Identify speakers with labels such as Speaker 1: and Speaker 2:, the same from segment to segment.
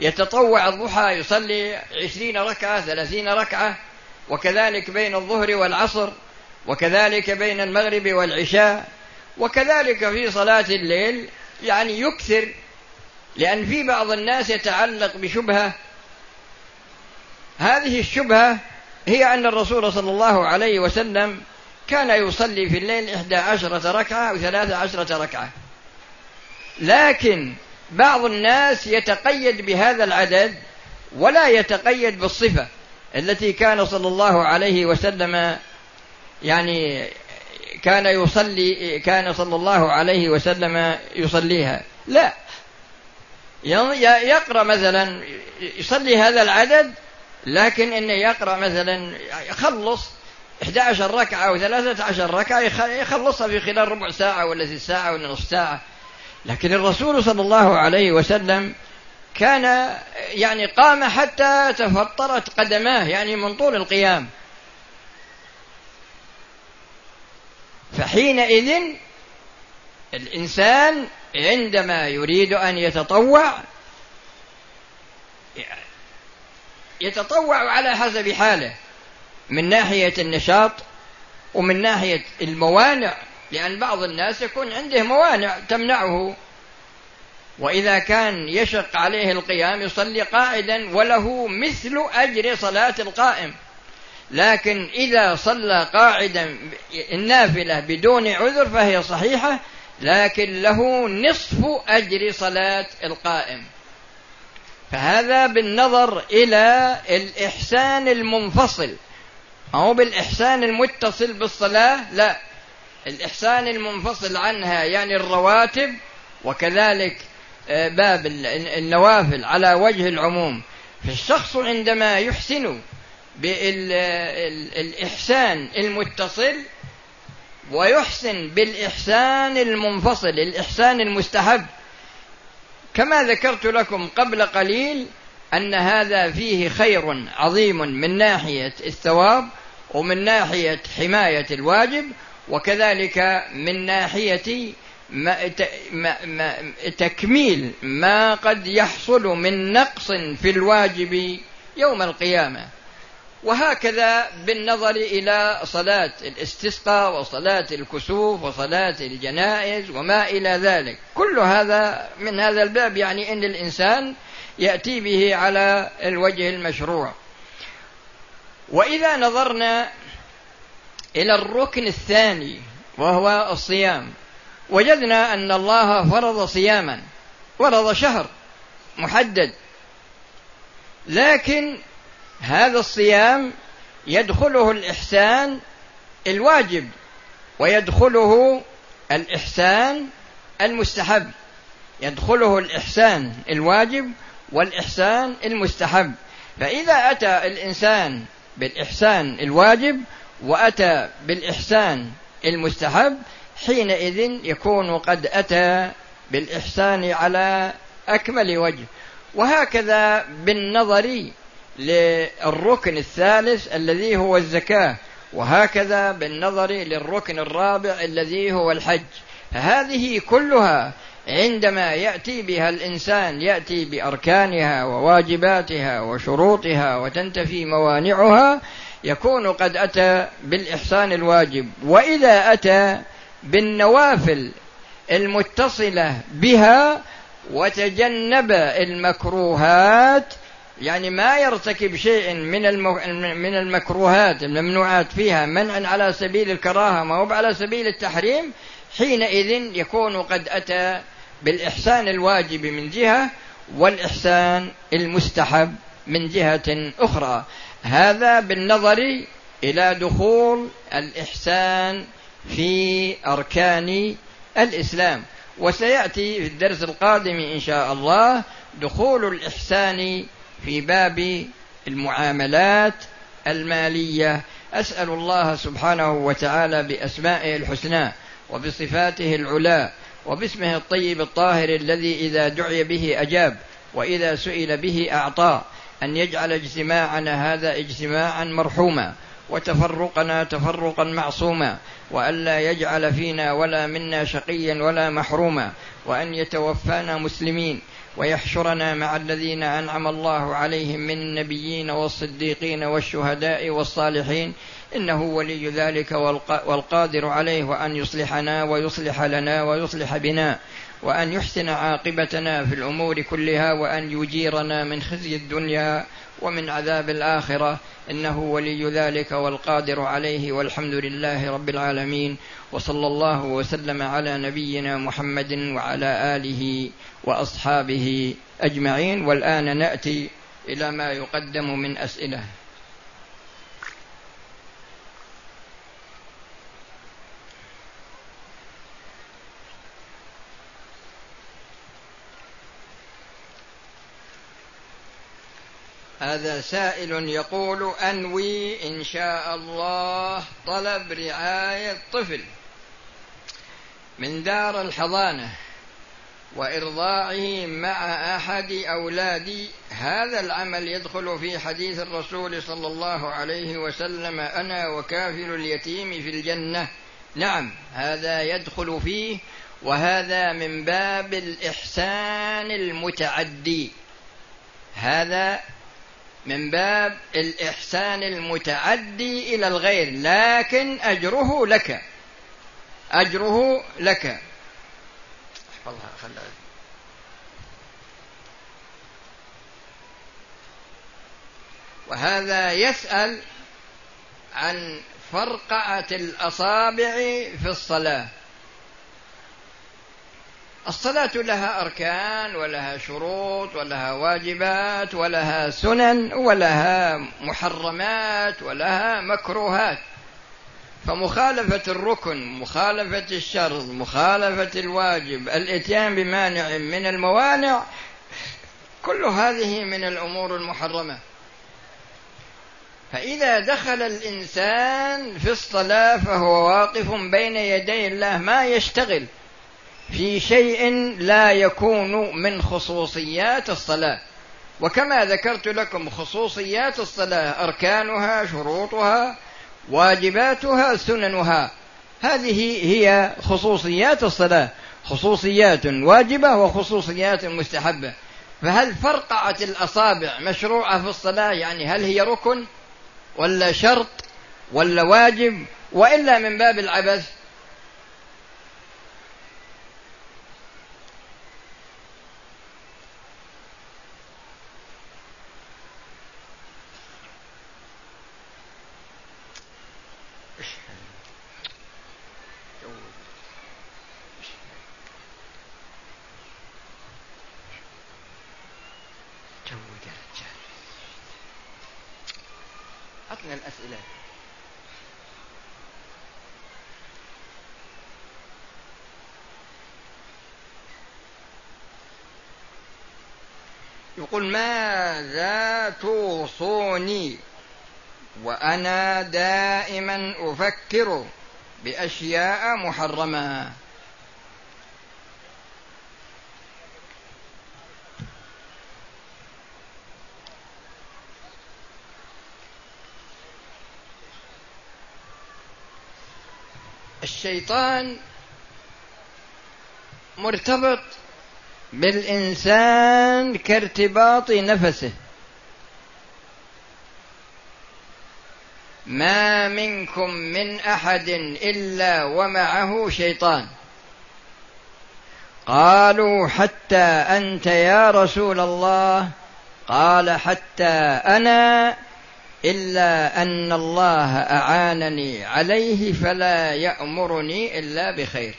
Speaker 1: يتطوع الضحى يصلي عشرين ركعة ثلاثين ركعة وكذلك بين الظهر والعصر وكذلك بين المغرب والعشاء وكذلك في صلاة الليل يعني يكثر لأن في بعض الناس يتعلق بشبهة. هذه الشبهة هي أن الرسول صلى الله عليه وسلم كان يصلي في الليل إحدى عشرة ركعة أو ثلاثة عشرة ركعة. لكن بعض الناس يتقيد بهذا العدد ولا يتقيد بالصفة التي كان صلى الله عليه وسلم يعني كان يصلي كان صلى الله عليه وسلم يصليها. لا. يقرأ مثلا يصلي هذا العدد لكن إنه يقرأ مثلا يخلص 11 ركعة أو 13 ركعة يخلصها في خلال ربع ساعة ولا ساعة ولا نصف ساعة. لكن الرسول صلى الله عليه وسلم كان يعني قام حتى تفطرت قدماه يعني من طول القيام. فحينئذ الإنسان عندما يريد أن يتطوع يتطوع على حسب حاله من ناحية النشاط ومن ناحية الموانع لأن بعض الناس يكون عنده موانع تمنعه. وإذا كان يشق عليه القيام يصلي قاعدا وله مثل أجر صلاة القائم. لكن إذا صلى قاعدا النافلة بدون عذر فهي صحيحة لكن له نصف أجر صلاة القائم. فهذا بالنظر إلى الإحسان المنفصل. أو بالإحسان المتصل بالصلاة؟ لا. الإحسان المنفصل عنها يعني الرواتب وكذلك آه، باب النوافل على وجه العموم. فالشخص عندما يحسن بالإحسان المتصل ويحسن بالإحسان المنفصل الإحسان المستحب كما ذكرت لكم قبل قليل أن هذا فيه خير عظيم من ناحية الثواب ومن ناحية حماية الواجب وكذلك من ناحية تكميل ما قد يحصل من نقص في الواجب يوم القيامة. وهكذا بالنظر إلى صلاة الاستسقاء وصلاة الكسوف وصلاة الجنائز وما إلى ذلك. كل هذا من هذا الباب يعني أن الإنسان يأتي به على الوجه المشروع. وإذا نظرنا إلى الركن الثاني وهو الصيام. وجدنا أن الله فرض صياما فرض شهر محدد. لكن هذا الصيام يدخله الإحسان الواجب ويدخله الإحسان المستحب. يدخله الإحسان الواجب والإحسان المستحب. فإذا أتى الإنسان بالإحسان الواجب وأتى بالإحسان المستحب حينئذ يكون قد أتى بالإحسان على أكمل وجه. وهكذا بالنظر للركن الثالث الذي هو الزكاة وهكذا بالنظر للركن الرابع الذي هو الحج. فهذه كلها عندما يأتي بها الإنسان يأتي بأركانها وواجباتها وشروطها وتنتفي موانعها يكون قد أتى بالإحسان الواجب. وإذا أتى بالنوافل المتصلة بها وتجنب المكروهات يعني ما يرتكب شيء من من المكروهات الممنوعات فيها منعا على سبيل الكراهة ما هو على سبيل التحريم حينئذ يكون قد أتى بالإحسان الواجب من جهة والإحسان المستحب من جهة أخرى. هذا بالنظر إلى دخول الإحسان في أركان الإسلام. وسيأتي في الدرس القادم إن شاء الله دخول الإحسان في باب المعاملات المالية. أسأل الله سبحانه وتعالى بأسمائه الحسنى وبصفاته العلى وباسمه الطيب الطاهر الذي إذا دعي به أجاب وإذا سئل به أعطى. أن يجعل اجتماعنا هذا اجتماعا مرحوما وتفرقنا تفرقا معصوما والا يجعل فينا ولا منا شقيا ولا محروما وأن يتوفانا مسلمين ويحشرنا مع الذين أنعم الله عليهم من النبيين والصديقين والشهداء والصالحين. إنه ولي ذلك والقادر عليه وأن يصلحنا ويصلح لنا ويصلح بنا. وأن يحسن عاقبتنا في الأمور كلها وأن يجيرنا من خزي الدنيا ومن عذاب الآخرة. إنه ولي ذلك والقادر عليه والحمد لله رب العالمين. وصلى الله وسلم على نبينا محمد وعلى آله وأصحابه أجمعين. والآن نأتي إلى ما يقدم من أسئلة. هذا سائل يقول أنوي إن شاء الله طلب رعاية طفل من دار الحضانة وإرضاعه مع أحد اولادي هذا العمل يدخل في حديث الرسول صلى الله عليه وسلم أنا وكافل اليتيم في الجنة. نعم هذا يدخل فيه وهذا من باب الإحسان المتعدي. هذا من باب الإحسان المتعدي إلى الغير لكن أجره لك. أجره لك. وهذا يسأل عن فرقعة الأصابع في الصلاة. الصلاة لها أركان ولها شروط ولها واجبات ولها سنن ولها محرمات ولها مكروهات. فمخالفة الركن مخالفة الشرط مخالفة الواجب الإتيان بمانع من الموانع كل هذه من الأمور المحرمة. فإذا دخل الإنسان في الصلاة فهو واقف بين يدي الله ما يشتغل. في شيء لا يكون من خصوصيات الصلاة. وكما ذكرت لكم خصوصيات الصلاة أركانها شروطها واجباتها سننها. هذه هي خصوصيات الصلاة. خصوصيات واجبة وخصوصيات مستحبة. فهل فرقعه الأصابع مشروعة في الصلاة؟ يعني هل هي ركن ولا شرط ولا واجب؟ وإلا من باب العبث يقول ماذا توصوني وأنا دائما أفكر بأشياء محرمة؟ الشيطان مرتبط بالإنسان كارتباط نفسه. ما منكم من أحد إلا ومعه شيطان. قالوا حتى أنت يا رسول الله. قال حتى أنا إلا أن الله أعانني عليه فلا يأمرني إلا بخير.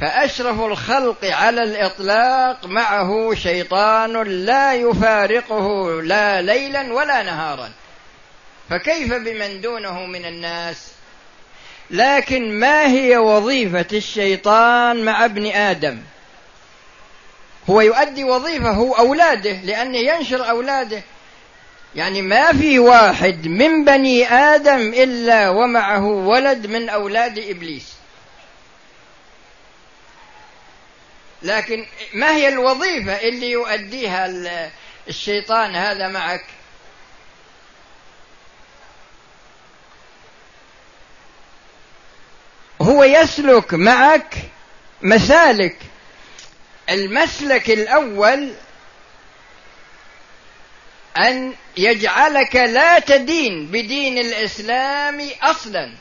Speaker 1: فأشرف الخلق على الإطلاق معه شيطان لا يفارقه لا ليلا ولا نهارا. فكيف بمن دونه من الناس؟ لكن ما هي وظيفة الشيطان مع ابن آدم؟ هو يؤدي وظيفة هو أولاده لأنه ينشر أولاده. يعني ما في واحد من بني آدم إلا ومعه ولد من أولاد إبليس. لكن ما هي الوظيفة اللي يؤديها الشيطان هذا معك؟ هو يسلك معك مسالك. المسلك الأول أن يجعلك لا تدين بدين الإسلام أصلا.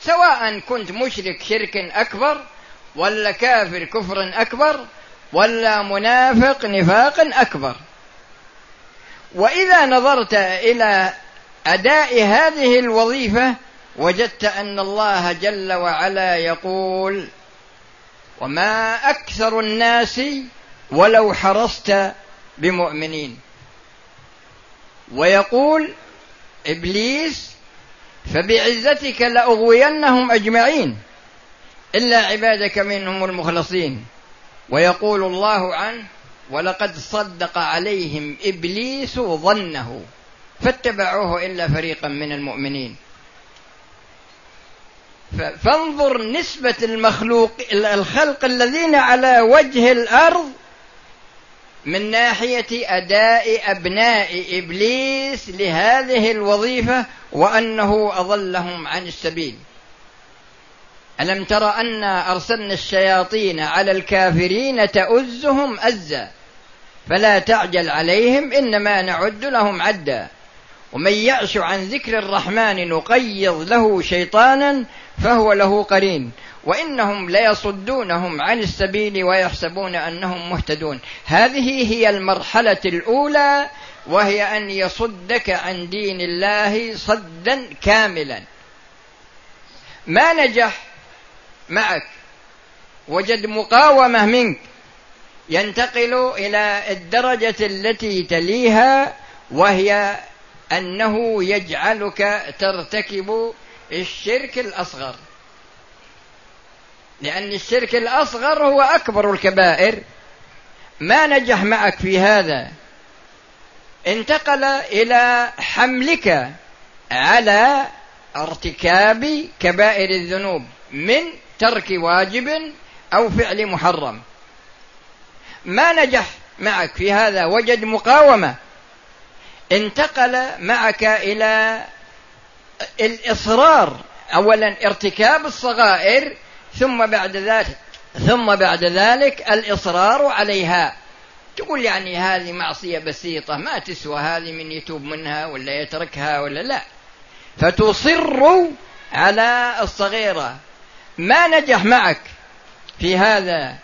Speaker 1: سواء كنت مشرك شرك أكبر ولا كافر كفر أكبر ولا منافق نفاق أكبر. وإذا نظرت إلى أداء هذه الوظيفة وجدت أن الله جل وعلا يقول وما أكثر الناس ولو حرصت بمؤمنين ويقول إبليس فبعزتك لأغوينهم أجمعين إلا عبادك منهم المخلصين. ويقول الله عنه ولقد صدق عليهم إبليس ظنه فاتبعوه إلا فريقا من المؤمنين. فانظر نسبة المخلوق الخلق الذين على وجه الأرض من ناحية أداء أبناء إبليس لهذه الوظيفة وأنه أضلهم عن السبيل. ألم تر انا أرسلنا الشياطين على الكافرين تؤزهم أزا فلا تعجل عليهم إنما نعد لهم عدا. ومن يعش عن ذكر الرحمن نقيض له شيطانا فهو له قرين. وإنهم ليصدونهم عن السبيل ويحسبون أنهم مهتدون. هذه هي المرحلة الأولى وهي أن يصدك عن دين الله صدا كاملا. ما نجح معك. وجد مقاومة منك. ينتقل إلى الدرجة التي تليها وهي أنه يجعلك ترتكب الشرك الأصغر. لأن الشرك الأصغر هو أكبر الكبائر. ما نجح معك في هذا. انتقل إلى حملك على ارتكاب كبائر الذنوب من ترك واجب أو فعل محرم. ما نجح معك في هذا. وجد مقاومة. انتقل معك إلى الإصرار. أولا ارتكاب الصغائر ثم بعد ذلك ثم بعد ذلك الإصرار عليها. تقول يعني هذه معصية بسيطة ما تسوى هذه من يتوب منها ولا يتركها ولا لا. فتصر على الصغيرة. ما نجح معك في هذا؟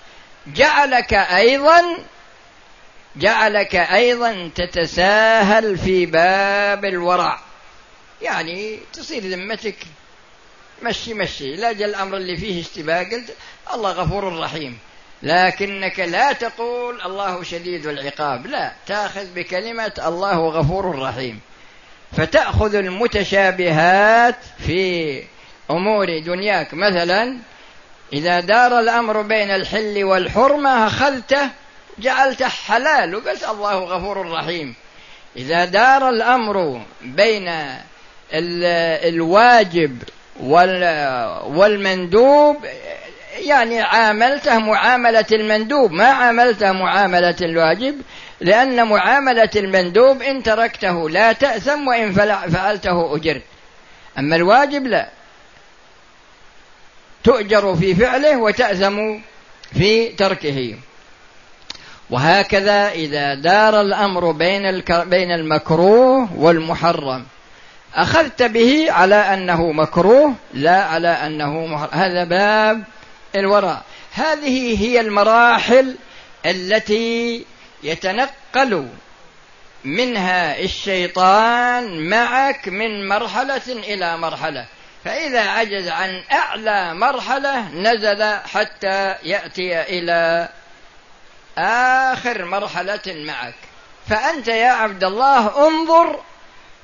Speaker 1: جعلك أيضا جعلك أيضا تتساهل في باب الورع. يعني تصير ذمتك. مشي مشي. لا جاء الأمر اللي فيه اشتباه. قلت الله غفور رحيم. لكنك لا تقول الله شديد العقاب. لا تأخذ بكلمة الله غفور رحيم. فتأخذ المتشابهات في أمور دنياك. مثلا إذا دار الأمر بين الحل والحرمة أخذته جعلته حلال. وقلت الله غفور رحيم. إذا دار الأمر بين الواجب والمندوب يعني عاملته معاملة المندوب. ما عاملته معاملة الواجب؟ لأن معاملة المندوب إن تركته لا تأثم وإن فعلته أجرت أما الواجب لا. تؤجر في فعله وتأثم في تركه. وهكذا إذا دار الأمر بين بين المكروه والمحرم. أخذت به على أنه مكروه لا على أنه محرم هذا باب الوراء هذه هي المراحل التي يتنقل منها الشيطان معك من مرحلة إلى مرحلة. فإذا عجز عن أعلى مرحلة نزل حتى يأتي إلى آخر مرحلة معك. فأنت يا عبد الله انظر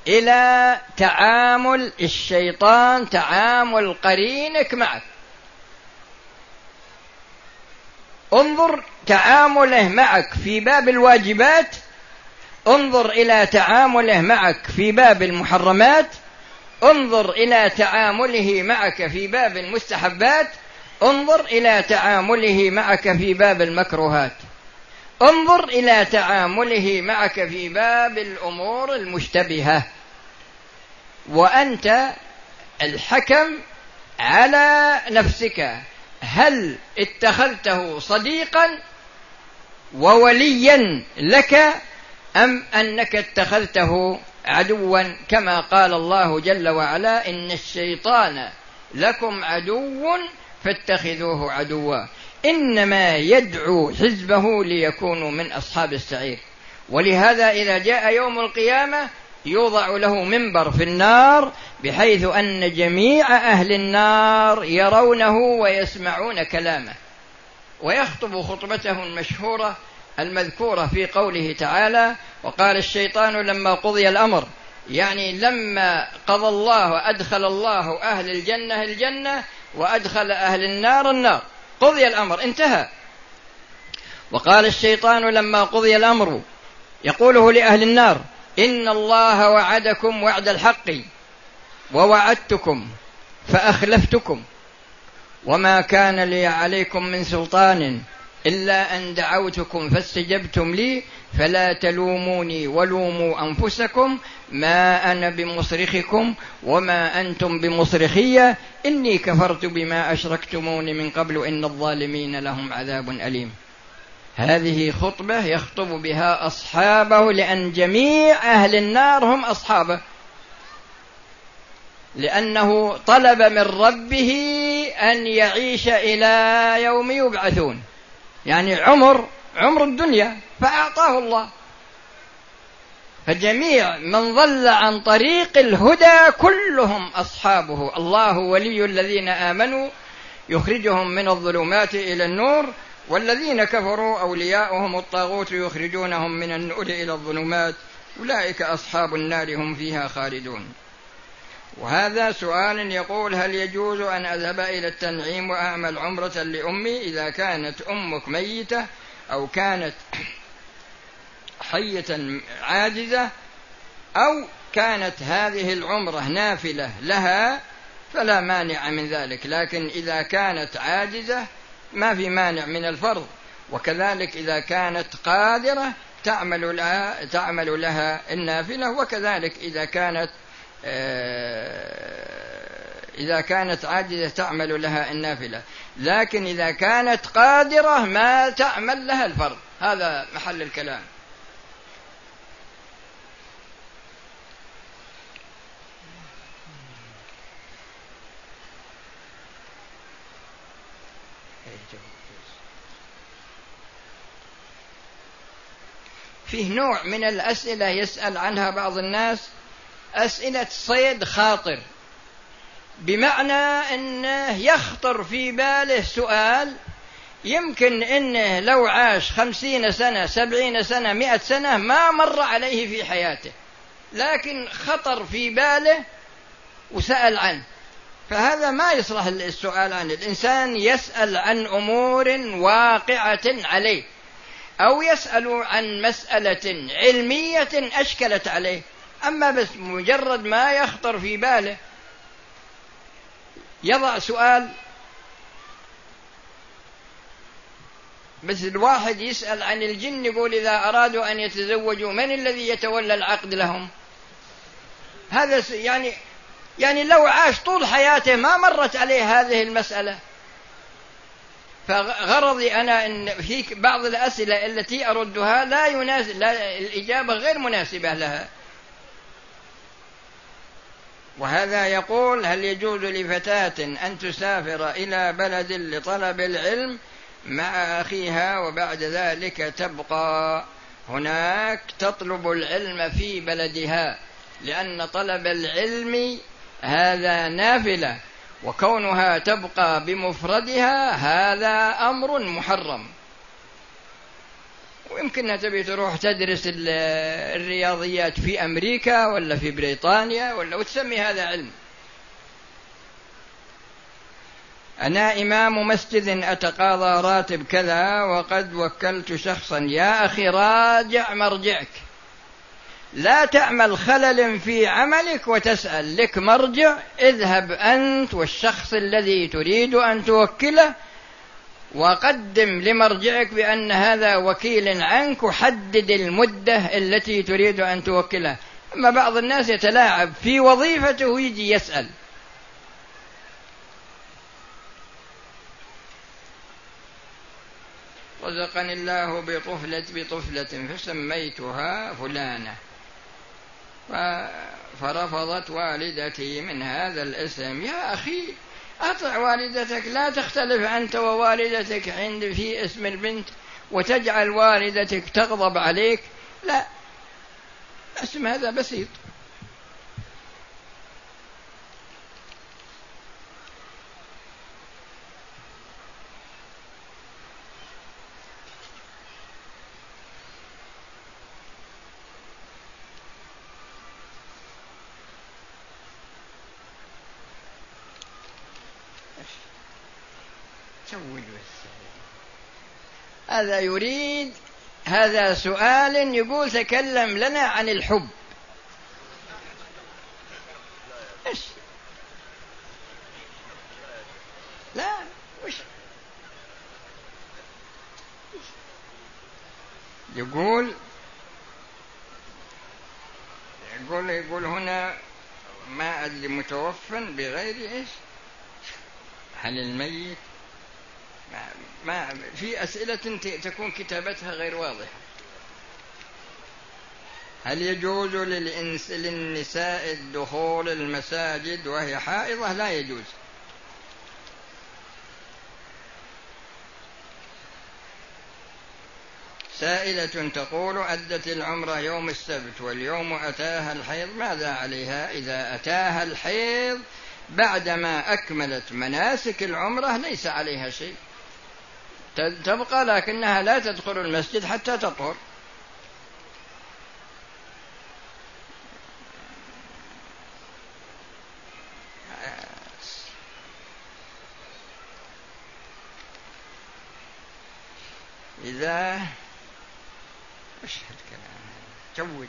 Speaker 1: إلى تعامل الشيطان تعامل قرينك معك. انظر تعامله معك في باب الواجبات انظر إلى تعامله معك في باب المحرمات انظر إلى تعامله معك في باب المستحبات انظر إلى تعامله معك في باب المكروهات. انظر إلى تعامله معك في باب الأمور المشتبهة. وأنت الحكم على نفسك. هل اتخذته صديقا ووليا لك أم أنك اتخذته عدوا؟ كما قال الله جل وعلا إن الشيطان لكم عدو فاتخذوه عدوا. إنما يدعو حزبه ليكونوا من أصحاب السعير. ولهذا إذا جاء يوم القيامة يوضع له منبر في النار بحيث أن جميع أهل النار يرونه ويسمعون كلامه. ويخطب خطبته المشهورة المذكورة في قوله تعالى وقال الشيطان لما قضي الأمر يعني لما قضى الله أدخل الله أهل الجنة الجنة وأدخل أهل النار النار. قضي الأمر انتهى. وقال الشيطان لما قضي الأمر يقوله لأهل النار إن الله وعدكم وعد الحق ووعدتكم فأخلفتكم وما كان لي عليكم من سلطان إلا أن دعوتكم فاستجبتم لي فلا تلوموني ولوموا أنفسكم ما أنا بمصرخكم وما أنتم بمصرخية إني كفرت بما أشركتمون من قبل إن الظالمين لهم عذاب أليم. هذه خطبة يخطب بها أصحابه لأن جميع أهل النار هم أصحابه. لأنه طلب من ربه أن يعيش إلى يوم يبعثون. يعني عمر عمر الدنيا فأعطاه الله. فجميع من ضل عن طريق الهدى كلهم أصحابه. الله ولي الذين آمنوا يخرجهم من الظلمات إلى النور والذين كفروا أولياؤهم الطاغوت يخرجونهم من النور إلى الظلمات. أولئك أصحاب النار هم فيها خالدون. وهذا سؤال يقول هل يجوز أن أذهب إلى التنعيم وأعمل عمرة لأمي إذا كانت أمك ميتة؟ أو كانت حية عاجزة أو كانت هذه العمرة نافلة لها فلا مانع من ذلك. لكن إذا كانت عاجزة ما في مانع من الفرض. وكذلك إذا كانت قادرة تعمل لها تعمل لها النافلة. وكذلك إذا كانت آه، إذا كانت عاجزة تعمل لها النافلة. لكن إذا كانت قادرة ما تعمل لها الفرض. هذا محل الكلام. فيه نوع من الأسئلة يسأل عنها بعض الناس. أسئلة صيد خاطر. بمعنى أنه يخطر في باله سؤال يمكن أنه لو عاش خمسين سنة سبعين سنة مئة سنة ما مر عليه في حياته. لكن خطر في باله وسأل عنه. فهذا ما يصلح السؤال عنه الإنسان يسأل عن أمور واقعة عليه أو يسأل عن مسألة علمية أشكلت عليه. أما بس مجرد ما يخطر في باله يضع سؤال بس الواحد يسأل عن الجن يقول إذا أرادوا أن يتزوجوا من الذي يتولى العقد لهم؟ هذا يعني يعني لو عاش طول حياته ما مرت عليه هذه المسألة. فغرضي أنا أن في بعض الأسئلة التي أردها لا يناسب لا الإجابة غير مناسبة لها. وهذا يقول هل يجوز لفتاة أن تسافر إلى بلد لطلب العلم مع أخيها وبعد ذلك تبقى؟ هناك تطلب العلم في بلدها لأن طلب العلم هذا نافلة وكونها تبقى بمفردها هذا أمر محرم. ويمكنها تبي تروح تدرس الرياضيات في أمريكا ولا في بريطانيا ولا وتسمي هذا علم. أنا إمام مسجد أتقاضى راتب كذا وقد وكلت شخصا. يا أخي راجع مرجعك. لا تعمل خلل في عملك وتسأل لك مرجع. اذهب أنت والشخص الذي تريد أن توكله وقدم لمرجعك بأن هذا وكيل عنك وحدد المدة التي تريد أن توكلها. أما بعض الناس يتلاعب في وظيفته ويجي يسأل. رزقني الله بطفلة بطفلة فسميتها فلانة. فرفضت والدتي من هذا الاسم. يا أخي أطع والدتك لا تختلف أنت ووالدتك عند في اسم البنت وتجعل والدتك تغضب عليك. لا اسم هذا بسيط. هذا يريد هذا سؤال يقول تكلم لنا عن الحب. إيش؟ لا وش؟ يقول يقول يقول هنا ما أدري متوفى بغير إيش؟ هل الميت ما في أسئلة تكون كتابتها غير واضحة. هل يجوز للإنس للنساء الدخول المساجد وهي حائضة؟ لا يجوز. سائلة تقول أدت العمرة يوم السبت واليوم أتاها الحيض ماذا عليها إذا أتاها الحيض؟ بعدما أكملت مناسك العمرة ليس عليها شيء. تبقى لكنها لا تدخل المسجد حتى تطهر. إذا وش هالكلام؟ جود.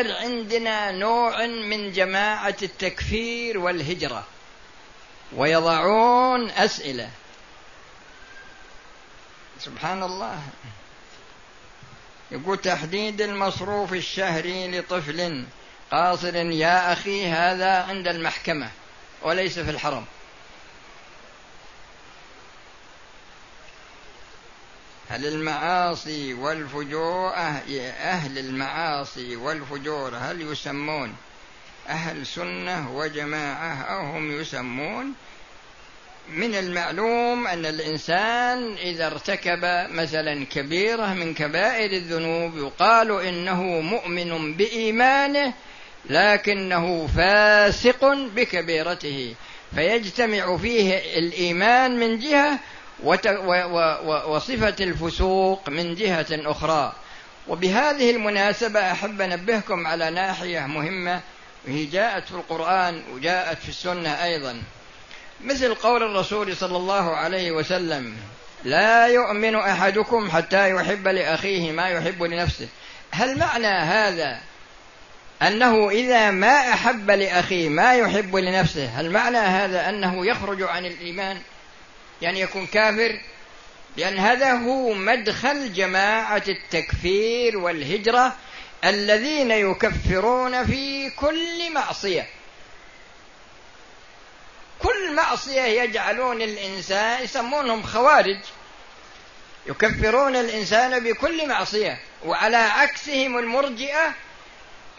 Speaker 1: الظاهر عندنا نوع من جماعة التكفير والهجرة. ويضعون أسئلة. سبحان الله. يقول تحديد المصروف الشهري لطفل قاصر يا أخي هذا عند المحكمة وليس في الحرم. هل المعاصي والفجور أهل المعاصي والفجور هل يسمون أهل سنة وجماعة أو هم يسمون؟ من المعلوم أن الإنسان إذا ارتكب مثلا كبيرة من كبائر الذنوب يقال إنه مؤمن بإيمانه لكنه فاسق بكبيرته فيجتمع فيه الإيمان من جهة وصفة الفسوق من جهة أخرى. وبهذه المناسبة أحب أنبهكم على ناحية مهمة وهي جاءت في القرآن وجاءت في السنة أيضا. مثل قول الرسول صلى الله عليه وسلم لا يؤمن أحدكم حتى يحب لأخيه ما يحب لنفسه. هل معنى هذا أنه إذا ما أحب لأخيه ما يحب لنفسه؟ هل معنى هذا أنه يخرج عن الإيمان؟ يعني يكون كافر لأن هذا هو مدخل جماعة التكفير والهجرة الذين يكفرون في كل معصية. كل معصية يجعلون الإنسان يسمونهم خوارج يكفرون الإنسان بكل معصية وعلى عكسهم المرجئة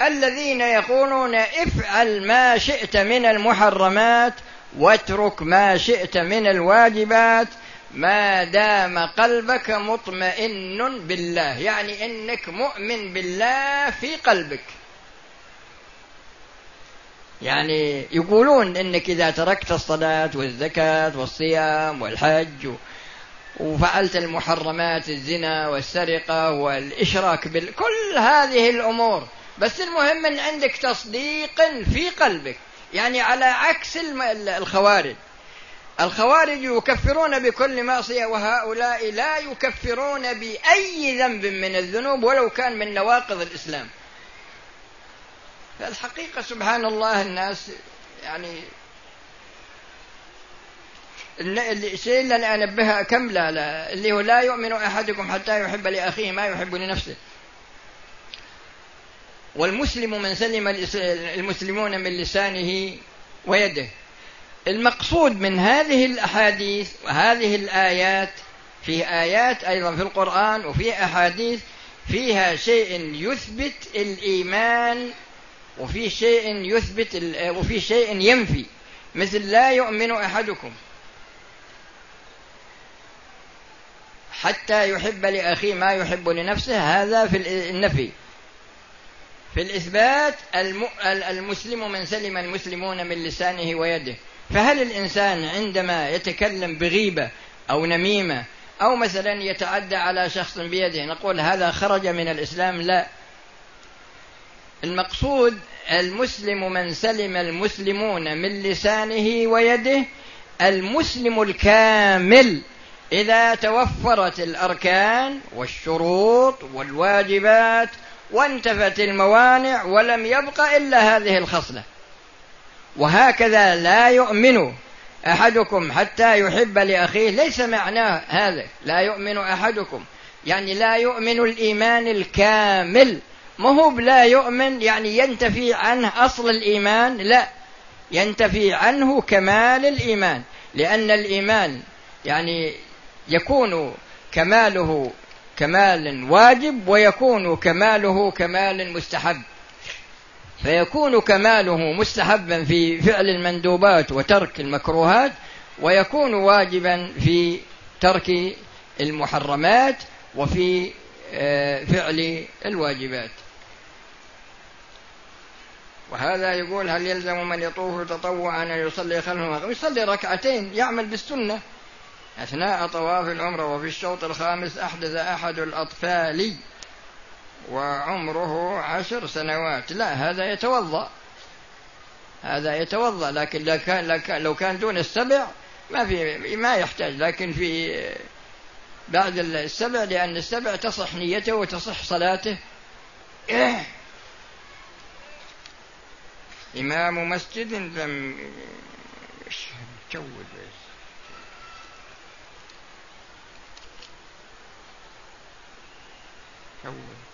Speaker 1: الذين يقولون افعل ما شئت من المحرمات واترك ما شئت من الواجبات ما دام قلبك مطمئن بالله. يعني إنك مؤمن بالله في قلبك. يعني يقولون إنك إذا تركت الصلاة والزكاة والصيام والحج وفعلت المحرمات الزنا والسرقة والإشراك بال كل هذه الأمور. بس المهم إن عندك تصديق في قلبك. يعني على عكس الخوارج. الخوارج يكفرون بكل معصية وهؤلاء لا يكفرون بأي ذنب من الذنوب ولو كان من نواقض الإسلام. فالحقيقة سبحان الله الناس يعني الشيء اللي أنا أنبهها كم؟ لا لا. اللي هو لا يؤمن أحدكم حتى يحب لأخيه ما يحب لنفسه. والمسلم من سلم المسلمون من لسانه ويده. المقصود من هذه الأحاديث وهذه الآيات في آيات أيضا في القرآن وفي أحاديث فيها شيء يثبت الإيمان وفي شيء يثبت وفي شيء ينفي مثل لا يؤمن أحدكم حتى يحب لأخيه ما يحب لنفسه هذا في النفي. في الإثبات المسلم من سلم المسلمون من لسانه ويده. فهل الإنسان عندما يتكلم بغيبة أو نميمة أو مثلا يتعدى على شخص بيده نقول هذا خرج من الإسلام؟ لا. المقصود المسلم من سلم المسلمون من لسانه ويده المسلم الكامل إذا توفرت الأركان والشروط والواجبات وانتفت الموانع ولم يبق إلا هذه الخصلة. وهكذا لا يؤمن أحدكم حتى يحب لأخيه. ليس معناه هذا لا يؤمن أحدكم. يعني لا يؤمن الإيمان الكامل. ما هو لا يؤمن يعني ينتفي عنه أصل الإيمان؟ لا. ينتفي عنه كمال الإيمان. لأن الإيمان يعني يكون كماله كمال واجب ويكون كماله كمال مستحب. فيكون كماله مستحبا في فعل المندوبات وترك المكروهات ويكون واجبا في ترك المحرمات وفي آه، فعل الواجبات. وهذا يقول هل يلزم من يطوف تطوعا أن يصلي خلفه يصلي ركعتين يعمل بالسنة. أثناء طواف العمرة وفي الشوط الخامس أحدث أحد الأطفال وعمره عشر سنوات. لا هذا يتوضأ. هذا يتوضأ لكن لو كان لو كان دون السبع ما في ما يحتاج. لكن في بعد السبع لأن السبع تصح نيته وتصح صلاته. إمام مسجد لم يشود شود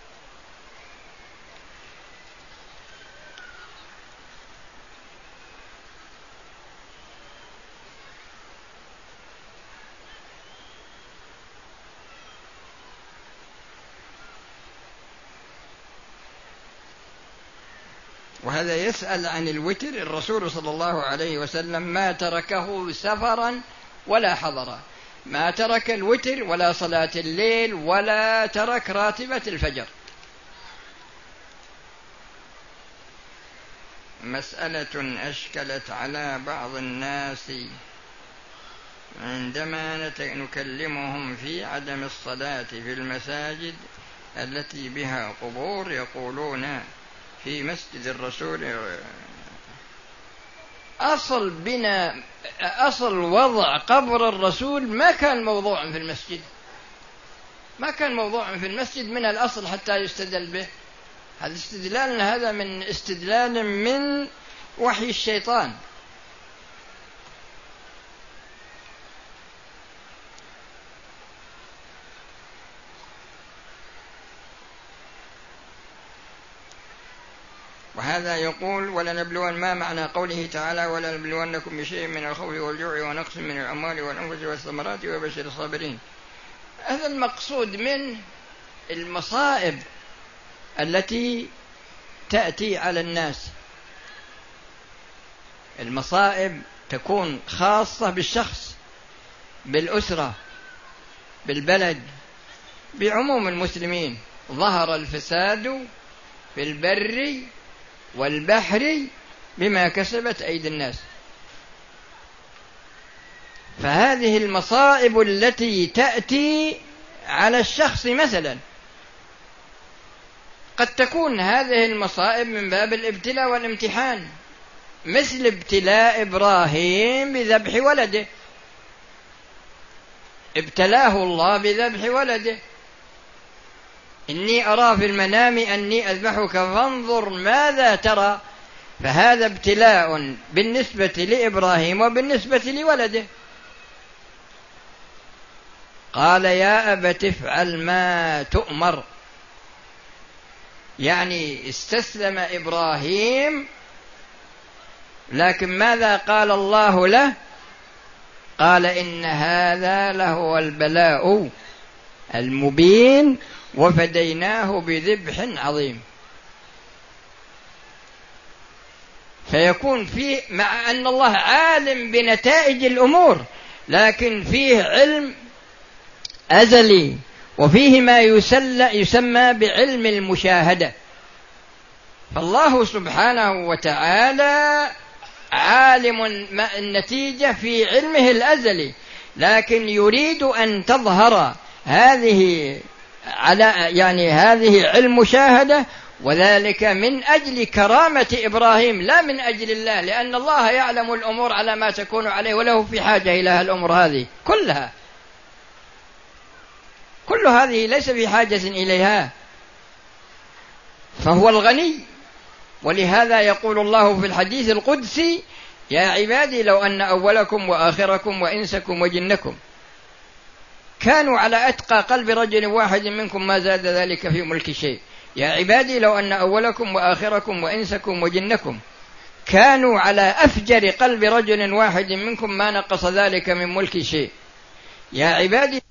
Speaker 1: وهذا يسأل عن الوتر الرسول صلى الله عليه وسلم ما تركه سفرا ولا حضرا. ما ترك الوتر ولا صلاة الليل ولا ترك راتبة الفجر. مسألة أشكلت على بعض الناس عندما نكلمهم في عدم الصلاة في المساجد التي بها قبور يقولون في مسجد الرسول أصل بنا أصل وضع قبر الرسول ما كان موضوعا في المسجد. ما كان موضوعا في المسجد من الأصل حتى يستدل به. هذا استدلال هذا من استدلال من وحي الشيطان. وهذا يقول ولنبلون ما معنى قوله تعالى ولنبلونكم بشيء من الخوف والجوع ونقص من الأموال والأنفس والثمرات وبشر الصابرين. هذا المقصود من المصائب التي تأتي على الناس. المصائب تكون خاصة بالشخص بالأسرة بالبلد بعموم المسلمين. ظهر الفساد في البر والبحر بما كسبت أيدي الناس. فهذه المصائب التي تأتي على الشخص مثلا. قد تكون هذه المصائب من باب الابتلاء والامتحان مثل ابتلاء إبراهيم بذبح ولده. ابتلاه الله بذبح ولده. إني أرى في المنام أني أذبحك فانظر ماذا ترى. فهذا ابتلاء بالنسبة لإبراهيم وبالنسبة لولده. قال يا أبت افعل ما تؤمر. يعني استسلم إبراهيم لكن ماذا قال الله له؟ قال إن هذا لهو البلاء المبين وفديناه بذبح عظيم. فيكون فيه مع أن الله عالم بنتائج الأمور لكن فيه علم أزلي وفيه ما يسمى بعلم المشاهدة. فالله سبحانه وتعالى عالم النتيجة في علمه الأزلي لكن يريد أن تظهر هذه على يعني هذه علم مشاهدة وذلك من أجل كرامة إبراهيم لا من أجل الله لأن الله يعلم الأمور على ما تكون عليه وله في حاجة إلى الأمور هذه كلها. كل هذه ليس في حاجة إليها. فهو الغني ولهذا يقول الله في الحديث القدسي يا عبادي لو أن أولكم وآخركم وإنسكم وجنكم. كانوا على أتقى قلب رجل واحد منكم ما زاد ذلك في ملك شيء. يا عبادي لو أن أولكم وآخركم وإنسكم وجنكم كانوا على أفجر قلب رجل واحد منكم ما نقص ذلك من ملك شيء. يا عبادي